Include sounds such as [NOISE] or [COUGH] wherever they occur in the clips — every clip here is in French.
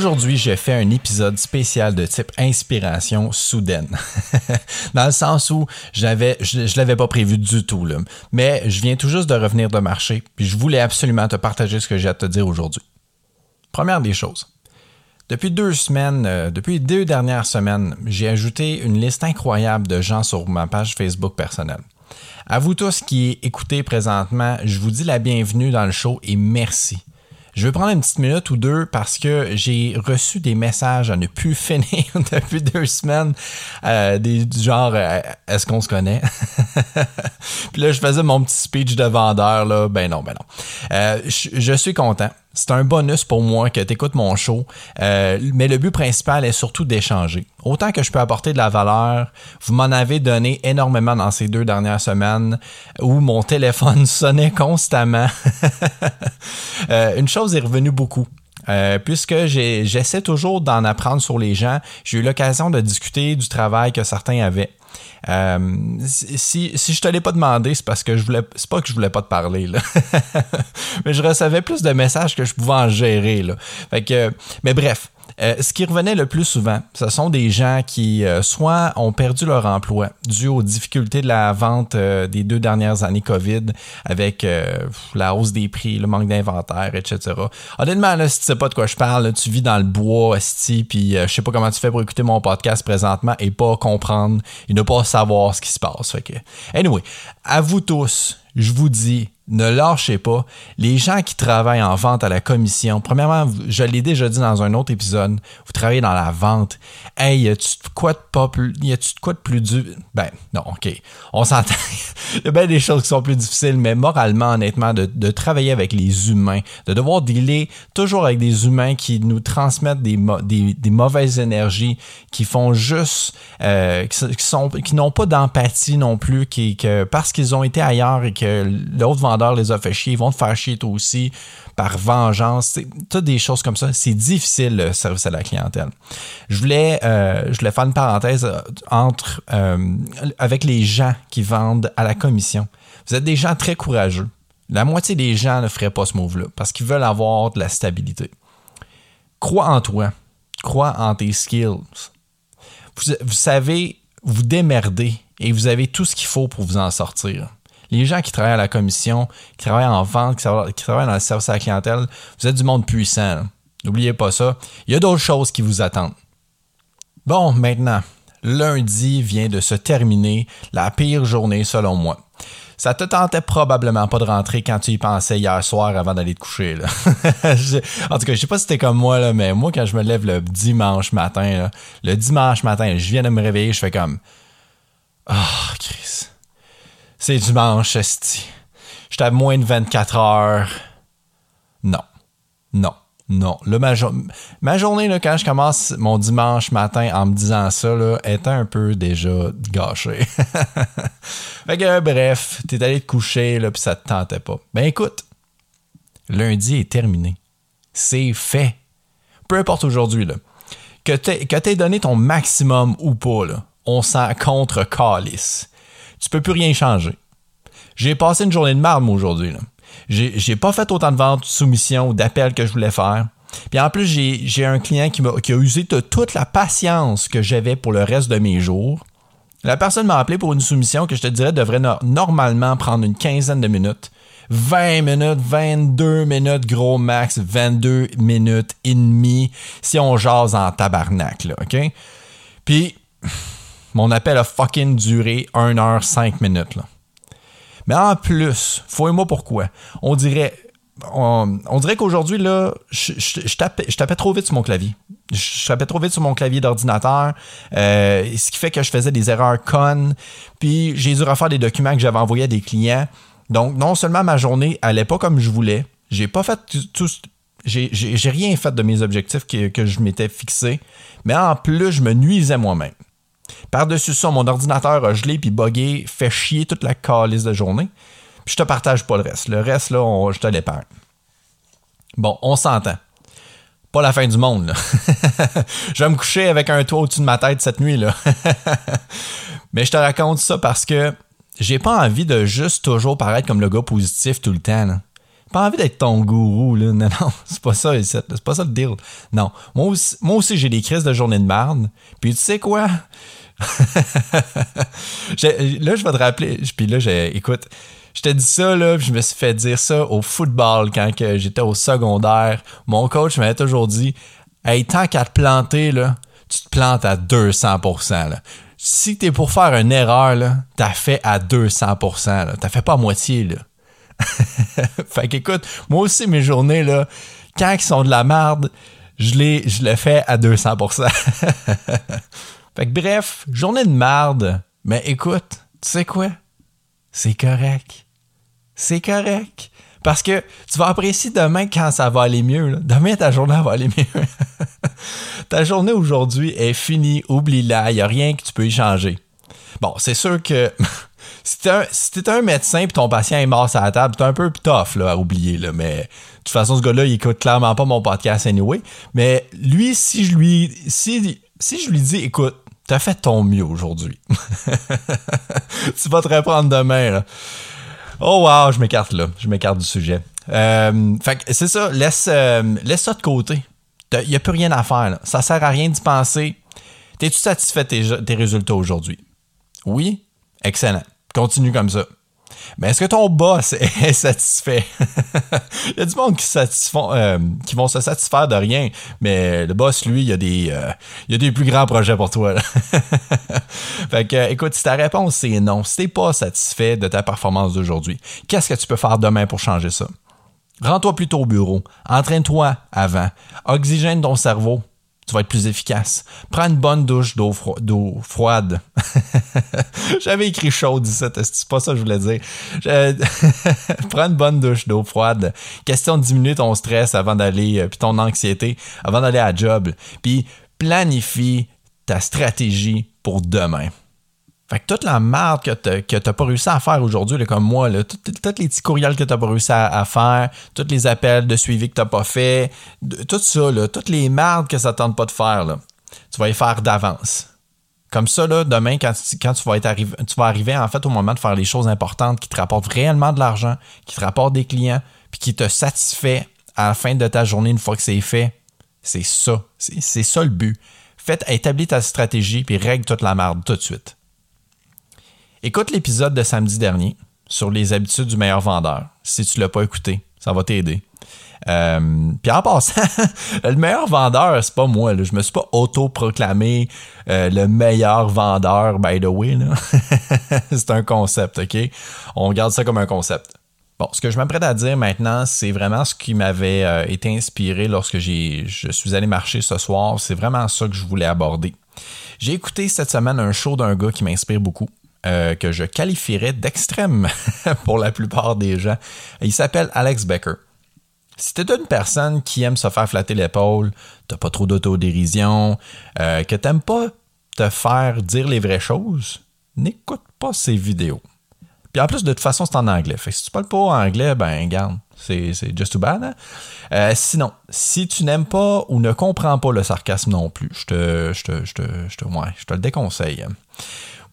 je fais un épisode spécial de type inspiration soudaine. [LAUGHS] Dans le sens où je, je l'avais pas prévu du tout, là. Mais je viens tout juste de revenir de marché, puis je voulais absolument te partager ce que j'ai à te dire aujourd'hui. Première des choses. Depuis deux semaines, euh, depuis deux dernières semaines, j'ai ajouté une liste incroyable de gens sur ma page Facebook personnelle. À vous tous qui écoutez présentement, je vous dis la bienvenue dans le show et merci. Je vais prendre une petite minute ou deux parce que j'ai reçu des messages à ne plus [LAUGHS] finir depuis deux semaines, euh, des du genre euh, est-ce qu'on se connaît? [LAUGHS] Puis là, je faisais mon petit speech de vendeur là, ben non, ben non. Euh, je, suis content. C'est un bonus pour moi que tu écoutes mon show, mais le but principal est surtout d'échanger. Autant que je peux apporter de la valeur, vous m'en avez donné énormément dans ces deux dernières semaines où mon téléphone [LAUGHS] sonnait constamment. Euh, une chose est revenue beaucoup. Euh, puisque j'essaie toujours d'en apprendre sur les gens, j'ai eu l'occasion de discuter du travail que certains avaient. Euh, si, si je te l'ai pas demandé, c'est parce que je voulais. C'est pas que je voulais pas te parler, [LAUGHS] mais je recevais plus de messages que je pouvais en gérer. Mais bref, euh, ce qui revenait le plus souvent, ce sont des gens qui euh, soit ont perdu leur emploi dû aux difficultés de la vente euh, des deux dernières années COVID avec la hausse des prix, le manque d'inventaire, etc. Honnêtement, là, si tu sais pas de quoi je parle, tu vis dans le bois, esti, puis je sais pas comment tu fais pour écouter mon podcast présentement et pas comprendre et ne pas savoir ce qui se passe. Anyway, à vous tous, je vous dis, ne lâchez pas. Les gens qui travaillent en vente à la commission, premièrement, je l'ai déjà dit dans un autre épisode, vous travaillez dans la vente. Hey, y a-tu de quoi de pas plus, y a-tu quoi de plus dur? Ben, non, ok. On s'entend. [LAUGHS] Il y a bien des choses qui sont plus difficiles, mais moralement, honnêtement, de, travailler avec les humains, de devoir dealer toujours avec des humains qui nous transmettent des, des, des mauvaises énergies, qui font juste, euh, qui, sont, qui n'ont pas d'empathie non plus, qui, que parce qu'ils ont été ailleurs et que l'autre vendeur les a fait chier, ils vont te faire chier toi aussi par vengeance. Toutes des choses comme ça. C'est difficile le service à la clientèle. Je voulais, euh, je voulais faire une parenthèse euh, entre euh, avec les gens qui vendent à la commission. Vous êtes des gens très courageux. La moitié des gens ne feraient pas ce move-là parce qu'ils veulent avoir de la stabilité. Crois en toi. Crois en tes skills. Vous, savez vous démerder et vous avez tout ce qu'il faut pour vous en sortir les gens qui travaillent à la commission, qui travaillent en vente, qui travaillent dans le service à la clientèle, vous êtes du monde puissant. N'oubliez pas ça. Il y a d'autres choses qui vous attendent. Bon, maintenant, lundi vient de se terminer, la pire journée selon moi. Ça te tentait probablement pas de rentrer quand tu y pensais hier soir avant d'aller te coucher. [LAUGHS] En tout cas, je sais pas si c'était comme moi, mais moi, quand je me lève le dimanche matin, le dimanche matin, je viens de me réveiller, je fais comme Ah, oh, Chris. C'est dimanche, esti. J'étais à moins de 24 heures. Non. Non. Non. Ma, ma journée, là, quand je commence mon dimanche matin en me disant ça, là, était un peu déjà gâchée. [LAUGHS] fait que, bref, t'es allé te coucher, là, puis ça te tentait pas. Ben écoute, lundi est terminé. C'est fait. Peu importe aujourd'hui, là. Que t'aies donné ton maximum ou pas, là, on s'en contre calice tu peux plus rien changer. J'ai passé une journée de marde aujourd'hui. J'ai pas fait autant de ventes, de soumissions ou d'appels que je voulais faire. Puis en plus, j'ai un client qui, a, qui a usé de toute la patience que j'avais pour le reste de mes jours. La personne m'a appelé pour une soumission que je te dirais devrait normalement prendre une quinzaine de minutes. 20 minutes, 22 minutes, gros max, 22 minutes et demie si on jase en tabarnak, OK? Puis, mon appel a fucking duré 1 heure 5 minutes. Mais en plus, fouille-moi pourquoi. On dirait. On, dirait qu'aujourd'hui, là, je, tapais, trop vite sur mon clavier. Je, tapais trop vite sur mon clavier d'ordinateur, euh, ce qui fait que je faisais des erreurs connes. Puis j'ai dû refaire des documents que j'avais envoyés à des clients. Donc, non seulement ma journée allait pas comme je voulais, j'ai pas fait tout, j'ai rien fait de mes objectifs que, que je m'étais fixé, mais en plus, je me nuisais moi-même. Par-dessus ça, mon ordinateur a gelé puis buggé, fait chier toute la calice de journée. Puis je te partage pas le reste. Le reste, là, je te l'épargne. Bon, on s'entend. Pas la fin du monde, là. [LAUGHS] je vais me coucher avec un toit au-dessus de ma tête cette nuit, là. [LAUGHS] Mais je te raconte ça parce que j'ai pas envie de juste toujours paraître comme le gars positif tout le temps, Pas envie d'être ton gourou, là. [LAUGHS] Non, non, c'est pas ça, c'est pas ça le deal. Non. Moi aussi, j'ai des crises de journée de marde. Puis tu sais quoi? [LAUGHS] là, je vais te rappeler. Puis là, écoute, je t'ai dit ça, là, puis je me suis fait dire ça au football quand j'étais au secondaire. Mon coach m'avait toujours dit Hey, tant qu'à te planter, là, tu te plantes à 200%. Là. Si t'es pour faire une erreur, là, t'as fait à 200%. Là. T'as fait pas à moitié. Là. [LAUGHS] fait qu'écoute, moi aussi, mes journées, là, quand ils sont de la merde, je les, je le fais à 200%. [LAUGHS] fait que bref, journée de merde. Mais écoute, tu sais quoi? C'est correct. C'est correct. Parce que tu vas apprécier demain quand ça va aller mieux. Demain, ta journée va aller mieux. [LAUGHS] ta journée aujourd'hui est finie, oublie-la, il n'y a rien que tu peux y changer. Bon, c'est sûr que si t'es un, un, médecin et ton patient est mort sur la table, c'est un peu tough là, à oublier. Là, mais de toute façon, ce gars-là, il écoute clairement pas mon podcast anyway. Mais lui, si je lui, si, si je lui dis, écoute, t'as fait ton mieux aujourd'hui. [LAUGHS] tu vas te reprendre demain. Oh wow, je m'écarte là. Je m'écarte du sujet. Euh, fait c'est ça, laisse, euh, laisse ça de côté. Il n'y a plus rien à faire. Là. Ça sert à rien d'y penser. T'es-tu satisfait de tes résultats aujourd'hui? Oui? Excellent. Continue comme ça. Mais est-ce que ton boss [LAUGHS] est satisfait? [LAUGHS] il y a du monde qui, euh, qui vont se satisfaire de rien, mais le boss, lui, il a des, euh, a des plus grands projets pour toi. [LAUGHS] fait que, écoute, si ta réponse c'est non, si t'es pas satisfait de ta performance d'aujourd'hui, qu'est-ce que tu peux faire demain pour changer ça? Rends-toi plutôt au bureau, entraîne-toi avant, oxygène ton cerveau, tu vas être plus efficace. Prends une bonne douche d'eau froide. [LAUGHS] J'avais écrit chaude ici, c'est pas ça que je voulais dire? [LAUGHS] Prends une bonne douche d'eau froide. Question de diminuer ton stress avant d'aller, euh, puis ton anxiété, avant d'aller à job. Puis planifie ta stratégie pour demain. Fait que toute la merde que tu n'as pas réussi à faire aujourd'hui, comme moi, là, tous les petits courriels que tu n'as pas réussi à, faire, tous les appels de suivi que tu n'as pas fait, tout ça, là, toutes les merdes que ça tente pas de faire, là, tu vas y faire d'avance. Comme ça, là, demain, quand, tu, vas être tu vas arriver en fait au moment de faire les choses importantes qui te rapportent réellement de l'argent, qui te rapportent des clients, puis qui te satisfait à la fin de ta journée une fois que c'est fait, c'est ça. C'est ça le but. Faites, établis ta stratégie, puis règle toute la merde tout de suite. Écoute l'épisode de samedi dernier sur les habitudes du meilleur vendeur. Si tu ne l'as pas écouté, ça va t'aider. Euh, puis en passant, [LAUGHS] le meilleur vendeur, c'est pas moi. Là. Je me suis pas auto-proclamé euh, le meilleur vendeur, by the way. [LAUGHS] c'est un concept, OK? On garde ça comme un concept. Bon, ce que je m'apprête à dire maintenant, c'est vraiment ce qui m'avait euh, été inspiré lorsque je suis allé marcher ce soir. C'est vraiment ça que je voulais aborder. J'ai écouté cette semaine un show d'un gars qui m'inspire beaucoup. Euh, que je qualifierais d'extrême [LAUGHS] pour la plupart des gens. Il s'appelle Alex Becker. Si tu es une personne qui aime se faire flatter l'épaule, t'as pas trop d'autodérision, euh, que t'aimes pas te faire dire les vraies choses, n'écoute pas ces vidéos. Puis en plus, de toute façon, c'est en anglais. Fait que si tu parles pas anglais, ben garde, c'est just too bad. Hein? Euh, sinon, si tu n'aimes pas ou ne comprends pas le sarcasme non plus, je te, je te, je te, je te, je te le déconseille.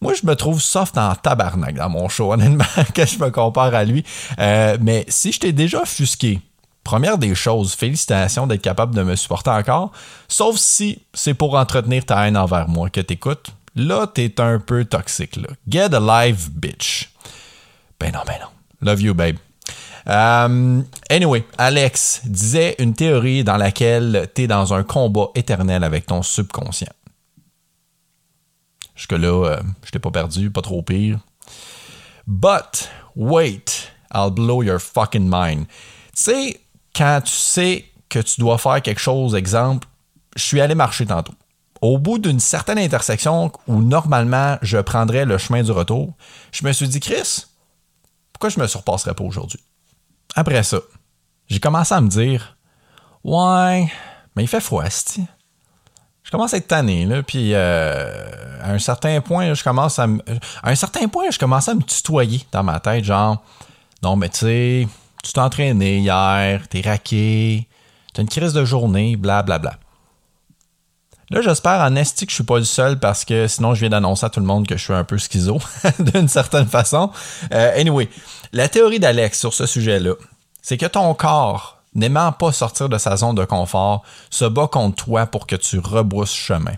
Moi, je me trouve soft en tabarnak dans mon show, [LAUGHS] honnêtement, quand je me compare à lui. Euh, mais si je t'ai déjà offusqué, première des choses, félicitations d'être capable de me supporter encore, sauf si c'est pour entretenir ta haine envers moi que t'écoutes. Là, t'es un peu toxique. Là. Get alive, bitch. Ben non, ben non. Love you, babe. Euh, anyway, Alex disait une théorie dans laquelle t'es dans un combat éternel avec ton subconscient. Jusque-là, euh, je t'ai pas perdu, pas trop pire. But, wait, I'll blow your fucking mind. Tu sais, quand tu sais que tu dois faire quelque chose, exemple, je suis allé marcher tantôt. Au bout d'une certaine intersection où normalement je prendrais le chemin du retour, je me suis dit, Chris, pourquoi je me surpasserais pas aujourd'hui? Après ça, j'ai commencé à me dire, ouais, mais il fait froid, je commence à être tanné, là, puis euh, à un certain point, je commence à à un certain point, je commence à me tutoyer dans ma tête, genre, non, mais tu sais, tu t'es entraîné hier, t'es raqué, t'as une crise de journée, blablabla. Bla, bla. Là, j'espère en esti que je suis pas le seul parce que sinon, je viens d'annoncer à tout le monde que je suis un peu schizo [LAUGHS] d'une certaine façon. Euh, anyway, la théorie d'Alex sur ce sujet-là, c'est que ton corps, n'aimant pas sortir de sa zone de confort, se bat contre toi pour que tu rebrousses chemin.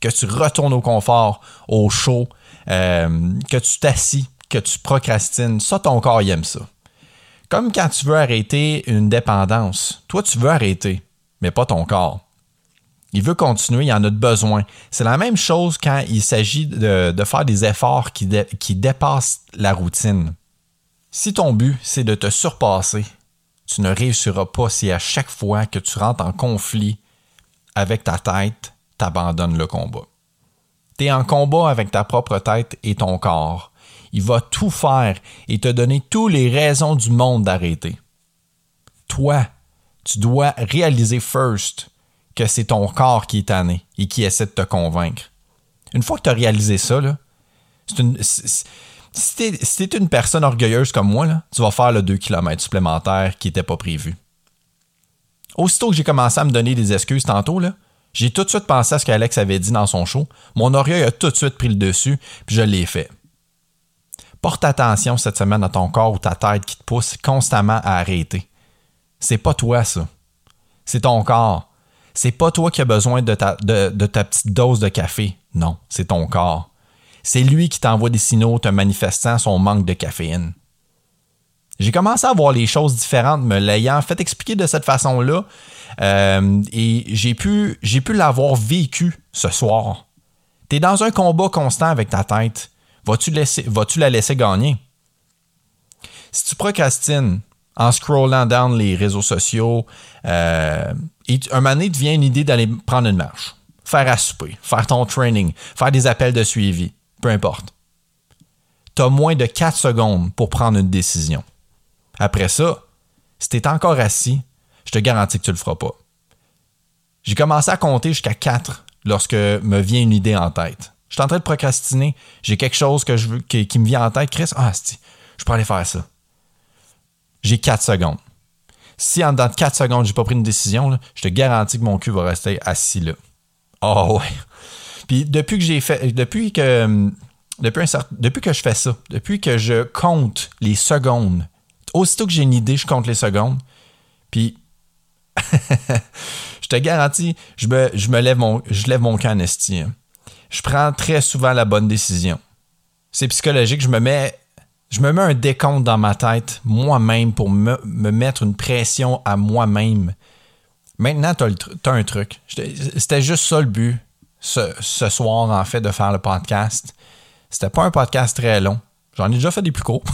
Que tu retournes au confort, au chaud, euh, que tu t'assis, que tu procrastines. Ça, ton corps aime ça. Comme quand tu veux arrêter une dépendance. Toi, tu veux arrêter, mais pas ton corps. Il veut continuer, il en a besoin. C'est la même chose quand il s'agit de, faire des efforts qui dépassent la routine. Si ton but, c'est de te surpasser, tu ne réussiras pas si à chaque fois que tu rentres en conflit avec ta tête, tu abandonnes le combat. Tu es en combat avec ta propre tête et ton corps. Il va tout faire et te donner toutes les raisons du monde d'arrêter. Toi, tu dois réaliser first que c'est ton corps qui est tanné et qui essaie de te convaincre. Une fois que tu as réalisé ça, si tu es, une personne orgueilleuse comme moi, tu vas faire le 2 km supplémentaire qui n'était pas prévu. Aussitôt que j'ai commencé à me donner des excuses tantôt, j'ai tout de suite pensé à ce qu'Alex avait dit dans son show. Mon orgueil a tout de suite pris le dessus, puis je l'ai fait. Porte attention cette semaine à ton corps ou ta tête qui te pousse constamment à arrêter. C'est pas toi, ça. C'est ton corps. C'est pas toi qui as besoin de, ta petite dose de café. Non, c'est ton corps. C'est lui qui t'envoie des signaux te manifestant son manque de caféine. J'ai commencé à voir les choses différentes, me l'ayant fait expliquer de cette façon-là, euh, et j'ai pu, l'avoir vécu ce soir. Tu es dans un combat constant avec ta tête. Vas-tu, laisser, la laisser gagner? Si tu procrastines en scrollant down les réseaux sociaux, euh, un moment donné, te vient une idée d'aller prendre une marche, faire à souper, faire ton training, faire des appels de suivi, peu importe. Tu as moins de 4 secondes pour prendre une décision. Après ça, si tu es encore assis, je te garantis que tu ne le feras pas. J'ai commencé à compter jusqu'à 4 lorsque me vient une idée en tête. Je suis en train de procrastiner, j'ai quelque chose que je veux, qui, me vient en tête. Chris, ah, je peux aller faire ça. J'ai 4 secondes. Si en dedans de 4 secondes, j'ai pas pris une décision, je te garantis que mon cul va rester assis là. Oh ouais. Puis depuis que j'ai fait. Depuis que. Depuis, un depuis que je fais ça, depuis que je compte les secondes, aussitôt que j'ai une idée, je compte les secondes. Puis [LAUGHS] je te garantis, je me, je me lève mon, je lève mon camp en hein. Je prends très souvent la bonne décision. C'est psychologique, je me mets je me mets un décompte dans ma tête moi-même pour me, mettre une pression à moi-même. Maintenant, tu as, un truc. C'était juste ça le but ce, soir, en fait, de faire le podcast. C'était pas un podcast très long. J'en ai déjà fait des plus courts.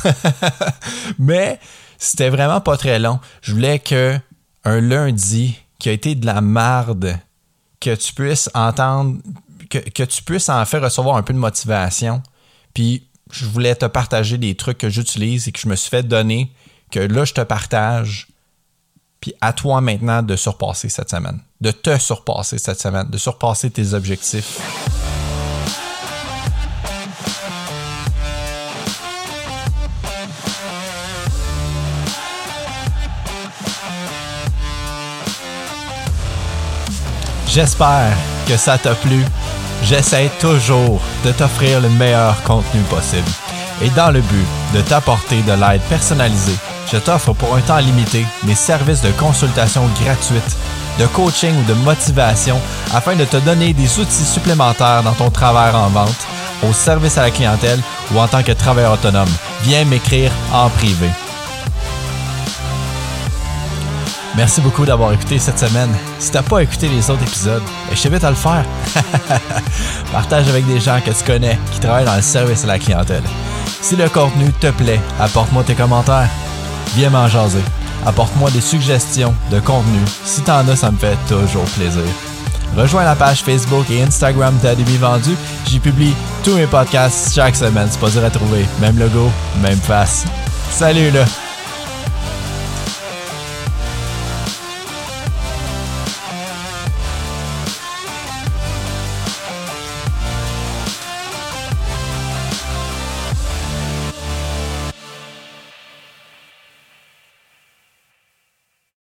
[LAUGHS] Mais c'était vraiment pas très long. Je voulais que un lundi qui a été de la marde, que tu puisses entendre, que, tu puisses en faire recevoir un peu de motivation. Puis je voulais te partager des trucs que j'utilise et que je me suis fait donner, que là, je te partage. Puis à toi maintenant de surpasser cette semaine, de te surpasser cette semaine, de surpasser tes objectifs. J'espère que ça t'a plu j'essaie toujours de t'offrir le meilleur contenu possible. Et dans le but de t'apporter de l'aide personnalisée, je t'offre pour un temps limité mes services de consultation gratuite, de coaching ou de motivation afin de te donner des outils supplémentaires dans ton travail en vente, au service à la clientèle ou en tant que travailleur autonome. Viens m'écrire en privé. Merci beaucoup d'avoir écouté cette semaine. Si t'as pas écouté les autres épisodes, je t'invite à le faire. [LAUGHS] Partage avec des gens que tu connais qui travaillent dans le service à la clientèle. Si le contenu te plaît, apporte-moi tes commentaires. Viens m'en jaser. Apporte-moi des suggestions de contenu. Si t'en as, ça me fait toujours plaisir. Rejoins la page Facebook et Instagram d'Ademi Vendu. J'y publie tous mes podcasts chaque semaine. C'est pas dur à trouver. Même logo, même face. Salut là!